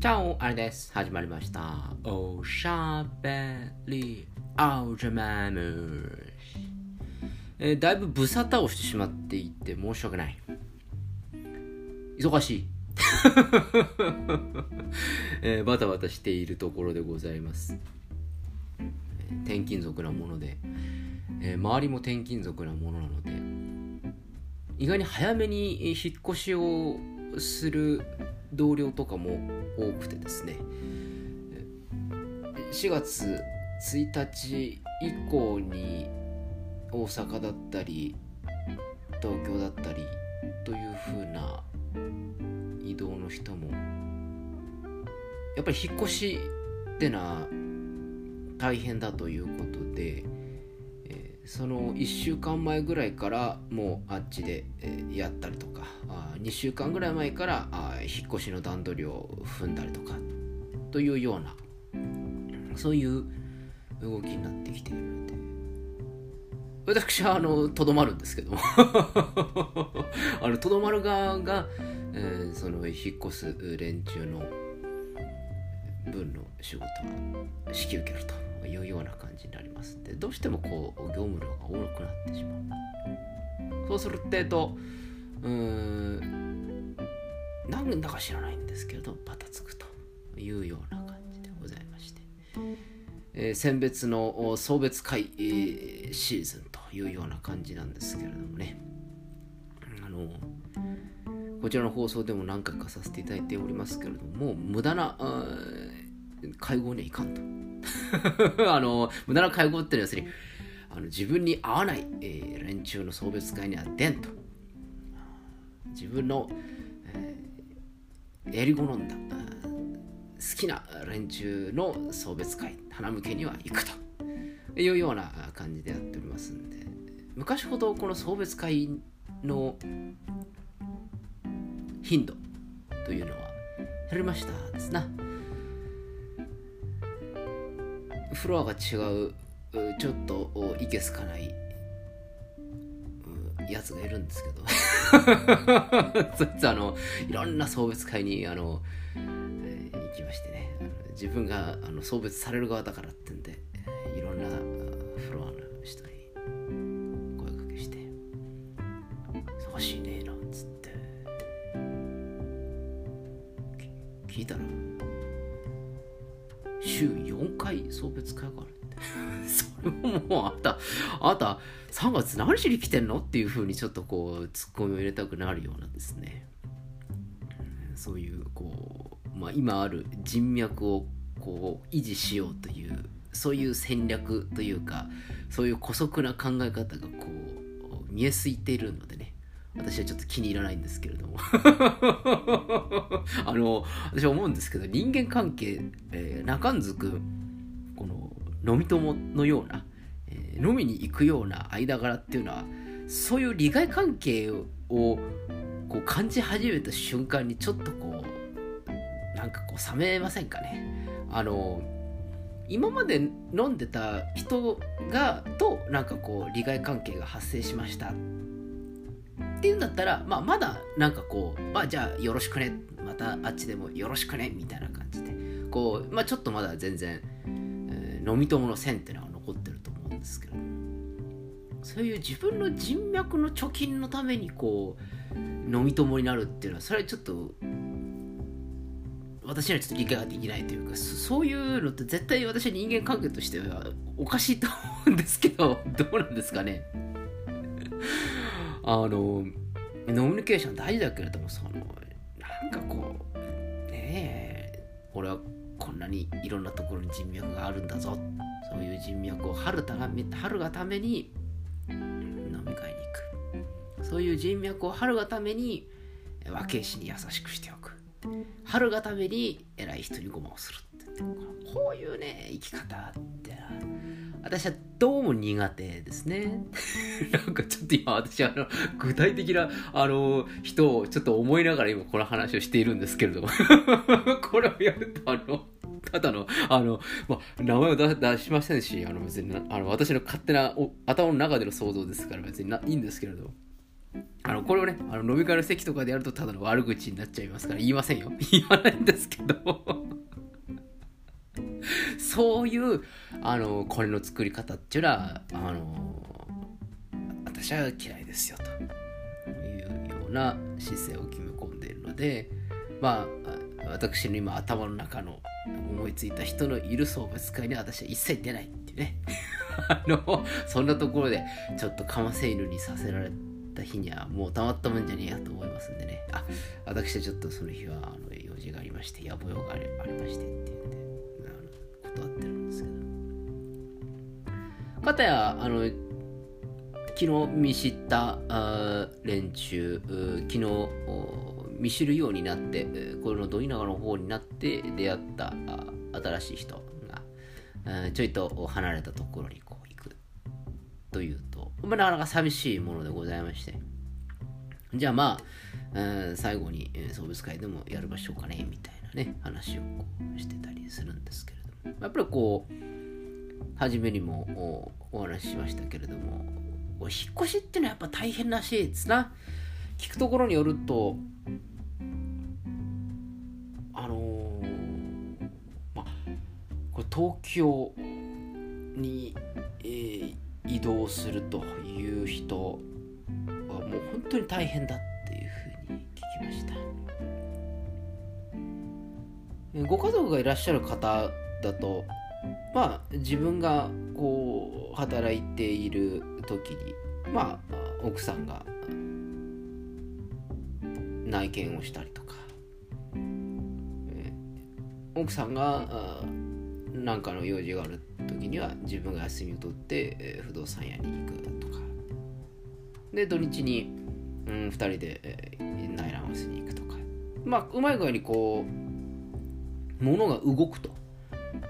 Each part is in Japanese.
チャオあれです。始まりました。おしゃべりアウトマムえーだいぶぶさ倒してしまっていて申し訳ない。忙しい。えーバタバタしているところでございます。転勤族なもので、えー周りも転勤族なものなので、意外に早めに引っ越しをする同僚とかも多くてですね。4月1日以降に大阪だったり東京だったりという風な移動の人もやっぱり引っ越しってのは大変だということで、その1週間前ぐらいからもうあっちで、やったりとか2週間ぐらい前から引っ越しの段取りを踏んだりとかというようなそういう動きになってきているので私はあのとどまるんですけども。とどまる側が、えーその引っ越す連中の分の仕事は引き受けると。いうような感じになりますでどうしてもこう業務量が多くなってしまう。そうするってえとうーん何だか知らないんですけれどバタつくというような感じでございまして、えー選別の送別会、えーシーズンというような感じなんですけれどもね。あのこちらの放送でも何回かさせていただいておりますけれども無駄な会合にはいかんと。あの無駄な会合っていうのは要するにあの自分に合わない、えー連中の送別会には出んと。自分の、えーやり好んだ好きな連中の送別会花向けには行くと。いうような感じでやっておりますんで。昔ほどこの送別会の頻度というのは減りましたですな。フロアが違うちょっといけすかないやつがいるんですけど。そいつあのいろんな送別会にあの、えー行きましてね。自分があの送別される側だからってんでいろあんた3月何しに来てんの？っていうふうにちょっとこうツッコミを入れたくなるようなですね。そういうこう、まあ、今ある人脈をこう維持しようというそういう戦略というかそういう姑息な考え方がこう見えすいているのでね。私はちょっと気に入らないんですけれども。あの私は思うんですけど人間関係、えー中んずくこの飲み友のような、飲みに行くような間柄っていうのはそういう利害関係をこう感じ始めた瞬間にちょっとこうなんかこう冷めませんかね。あの今まで飲んでた人がとなんかこう利害関係が発生しましたっていうんだったら、まあ、まだなんかこう、まあ、じゃあよろしくね。またあっちでもよろしくね。みたいな感じで。こう、まあ、ちょっとまだ全然、えー飲み友の線っていうのが残ってると思うですけどそういう自分の人脈の貯金のためにこう飲み友になるっていうのはそれはちょっと私にはちょっと理解ができないというかそういうのって絶対私は人間関係としてはおかしいと思うんですけどどうなんですかね。あのノミニケーション大事だけれどもそのなんかこうねえ俺はこんなにいろんなところに人脈があるんだぞそういう人脈を張るため張るがために飲み会に行く。そういう人脈を張るがために若い氏に優しくしておく。張るがために偉い人にごまをするって。こういうね生き方って私はどうも苦手ですね。なんかちょっと今私あの具体的なあの人をちょっと思いながら今この話をしているんですけれども。これをやるとあのただのあの、ま、名前を出しませんしあの別にあの私の勝手なお頭の中での想像ですから別にないいんですけれど。あのこれをねあの飲み会の席とかでやるとただの悪口になっちゃいますから言いませんよ。言わないんですけど。そういうあのこれの作り方っていうのはあの私は嫌いですよと。いうような姿勢を決め込んでいるのでまあ私の今頭の中の思いついた人のいる送別会には私は一切出ないってね。あのそんなところでちょっとかませ犬にさせられた日にはもうたまったもんじゃねえやと思いますんでね。あ私はちょっとその日はあの用事がありまして野望がありましてっていうんで断ってるんですけど。かたやあの昨日見知った連中昨日見知るようになってこのど稲川の方になって出会った新しい人がちょいと離れたところにこう行くというと、まあ、なかなか寂しいものでございまして。じゃあまあ最後に送別会でもやりましょうかねみたいなね話をこうしてたりするんですけれども。やっぱりこう初めにもお話ししましたけれども引っ越しっていうのはやっぱ大変らしいですな。聞くところによると東京に、えー、移動するという人はもう本当に大変だっていうふうに聞きました。ご家族がいらっしゃる方だとまあ自分がこう働いている時にまあ奥さんが内見をしたりとか、えー、奥さんが何かの用事がある時には自分が休みを取って、えー、不動産屋に行くとか。で土日に、うん、2人で、えー、ナイランハウスに行くとか。まあうまい具合にこう物が動くと。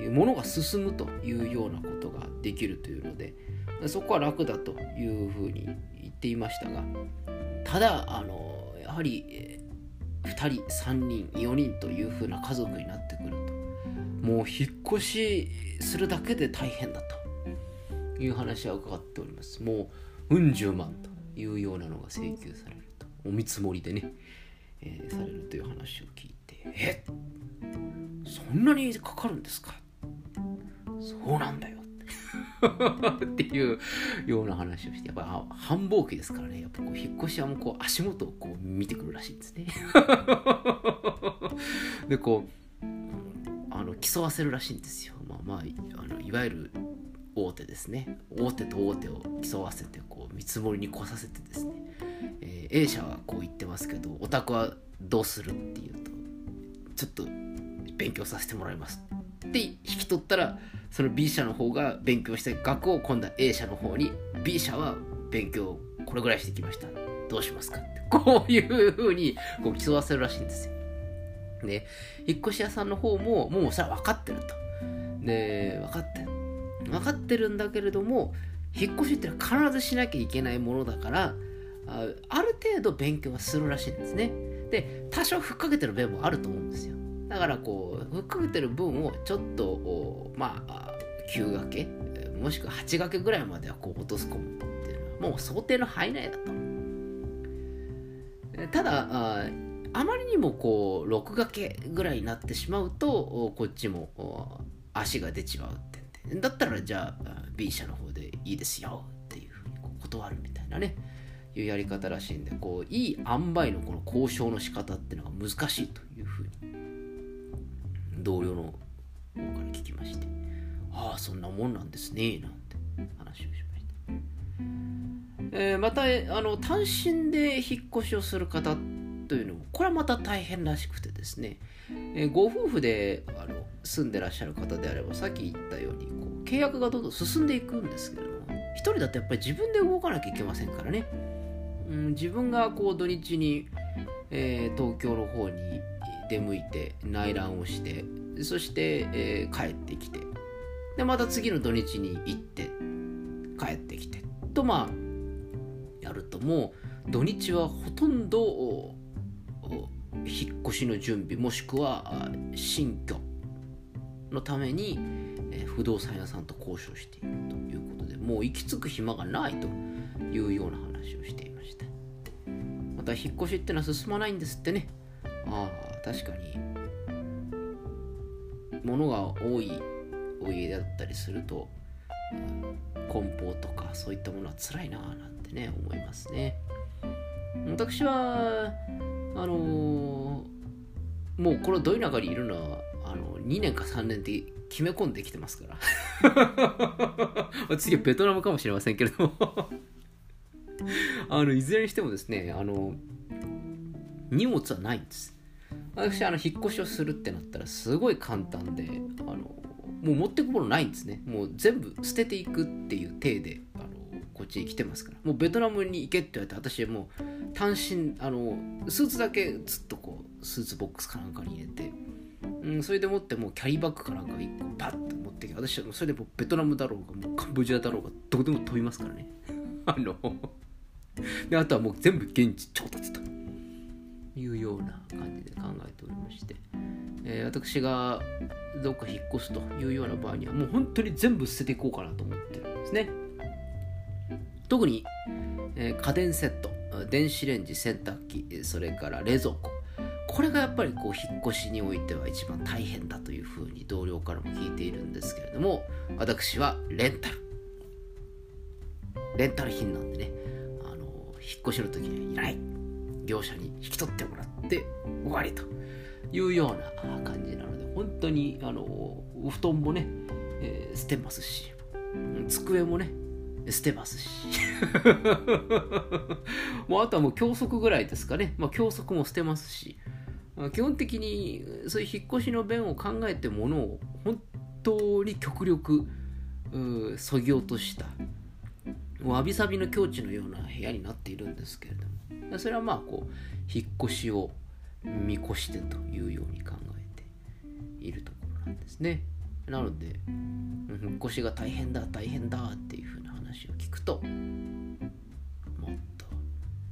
いうものが進むというようなことができるというのでそこは楽だというふうに言っていましたがただあのやはり2人3人4人というふうな家族になってくるもう引っ越しするだけで大変だという話は伺っております。もううん十万というようなのが請求されると。お見積もりでね、えー、されるという話を聞いて。え？そんなにかかるんですか？そうなんだよ。っていうような話をして。やっぱ繁忙期ですからね。やっぱこう引っ越しはもうこう足元をこう見てくるらしいんですね。でこうあの競わせるらしいんですよ。まあまああのいわゆる大手ですね。大手と大手を競わせてこう見積もりに来させてですね、えー、A 社はこう言ってますけどオタクはどうするっていうとちょっと勉強させてもらいますって引き取ったらその B 社の方が勉強して額を今度は A 社の方に B 社は勉強これぐらいしてきました。どうしますかって。こういうふうにこう競わせるらしいんですよ。で引っ越し屋さんの方ももうそれは分かってると。で分かってる分かってるんだけれども引っ越しってのは必ずしなきゃいけないものだからあある程度勉強はするらしいんですね。で多少ふっかけてる面もあると思うんですよ。だからこうふっかけてる分をちょっとまあ9掛けもしくは8掛けぐらいまではこう落とす込むっていうのはもう想定の範囲内だと。ただあまりにもこう6掛けぐらいになってしまうとこっちも足が出ちまうってだったらじゃあ B 社の方でいいですよっていうふうにう断るみたいなね。いうやり方らしいんでこういい塩梅のこの交渉の仕方っていうのが難しいというふうに同僚の方から聞きまして。ああそんなもんなんですねなんて話をしました、えー、またあの単身で引っ越しをする方ってというのもこれはまた大変らしくてですね、えー、ご夫婦であの住んでらっしゃる方であればさっき言ったようにこう契約がどんどん進んでいくんですけれども一人だとやっぱり自分で動かなきゃいけませんからね、うん、自分がこう土日に、えー、東京の方に出向いて内覧をしてそして、えー、帰ってきてでまた次の土日に行って帰ってきてとまあやるともう土日はほとんど引っ越しの準備もしくは新居のために、不動産屋さんと交渉しているということでもう行き着く暇がないというような話をしていました。また引っ越しってのは進まないんですってねああ確かに物が多いお家だったりすると梱包とかそういったものは辛いななんてね思いますね私は、もうこのど田舎にいるのはあの2年か3年で決め込んできてますから。次はベトナムかもしれませんけれども。あのいずれにしてもですねあの荷物はないんです。私あの引っ越しをするってなったらすごい簡単であのもう持ってくものないんですね。もう全部捨てていくっていう体であのこっちに来てますから。もうベトナムに行けって言われて私はもう単身あのスーツだけずっとスーツボックスかなんかに入れて、うん、それでもってもうキャリーバッグかなんか1個パッと持ってきて私はもうそれでもうベトナムだろうがもうカンボジアだろうがどこでも飛びますからね。あのであとはもう全部現地調達と。いうような感じで考えておりまして、えー、私がどっか引っ越すというような場合にはもう本当に全部捨てていこうかなと思ってるんですね。特に、えー、家電セット電子レンジ洗濯機それから冷蔵庫。これがやっぱりこう引っ越しにおいては一番大変だというふうに同僚からも聞いているんですけれども私はレンタル。レンタル品なんでねあの引っ越しの時にはいない。業者に引き取ってもらって終わりと。いうような感じなので本当にあのお布団もね、えー、捨てますし机もね捨てますし。もうあとはもう教則ぐらいですかね、まあ、教則も捨てますし基本的にそういう引っ越しの弁を考えてものを本当に極力そぎ落としたわびさびの境地のような部屋になっているんですけれどもそれはまあこう引っ越しを見越してというように考えているところなんですね。なので引っ越しが大変だ大変だっていうふうな話を聞くともっと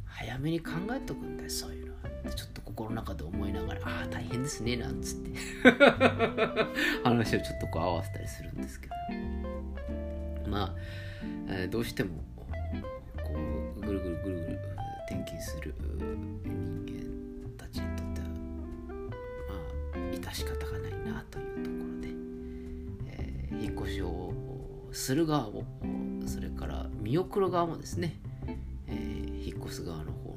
早めに考えとくんだよそういうのは。ちょっと心の中で思いながらああ大変ですねなんつって。話をちょっとこう合わせたりするんですけど。まあえー、どうしてもこうぐるぐるぐるぐる転勤する人間たちにとってはまあ致し方がないなというところで、えー、引っ越しをする側もそれから見送る側もですね、えー、引っ越す側の方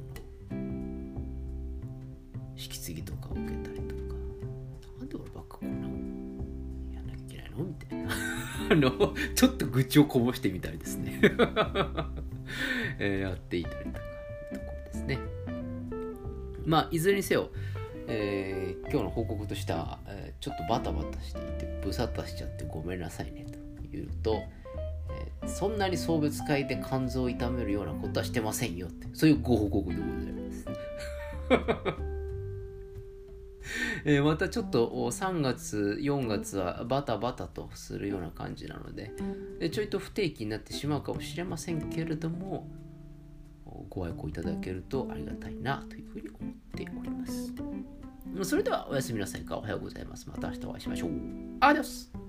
のちょっと愚痴をこぼしてみたりですね。えー、やっていたりとかいうところですね。まあいずれにせよ、えー、今日の報告としては、えー、ちょっとバタバタしていてブサッとしちゃってごめんなさいねというと、えー、そんなに送別会で肝臓を痛めるようなことはしてませんよってそういうご報告でございます。えー、またちょっと3月4月はバタバタとするような感じなので、えちょいと不定期になってしまうかもしれませんけれどもご愛顧いただけるとありがたいなというふうに思っております。それではおやすみなさいか。おはようございます。また明日お会いしましょう。アディオス。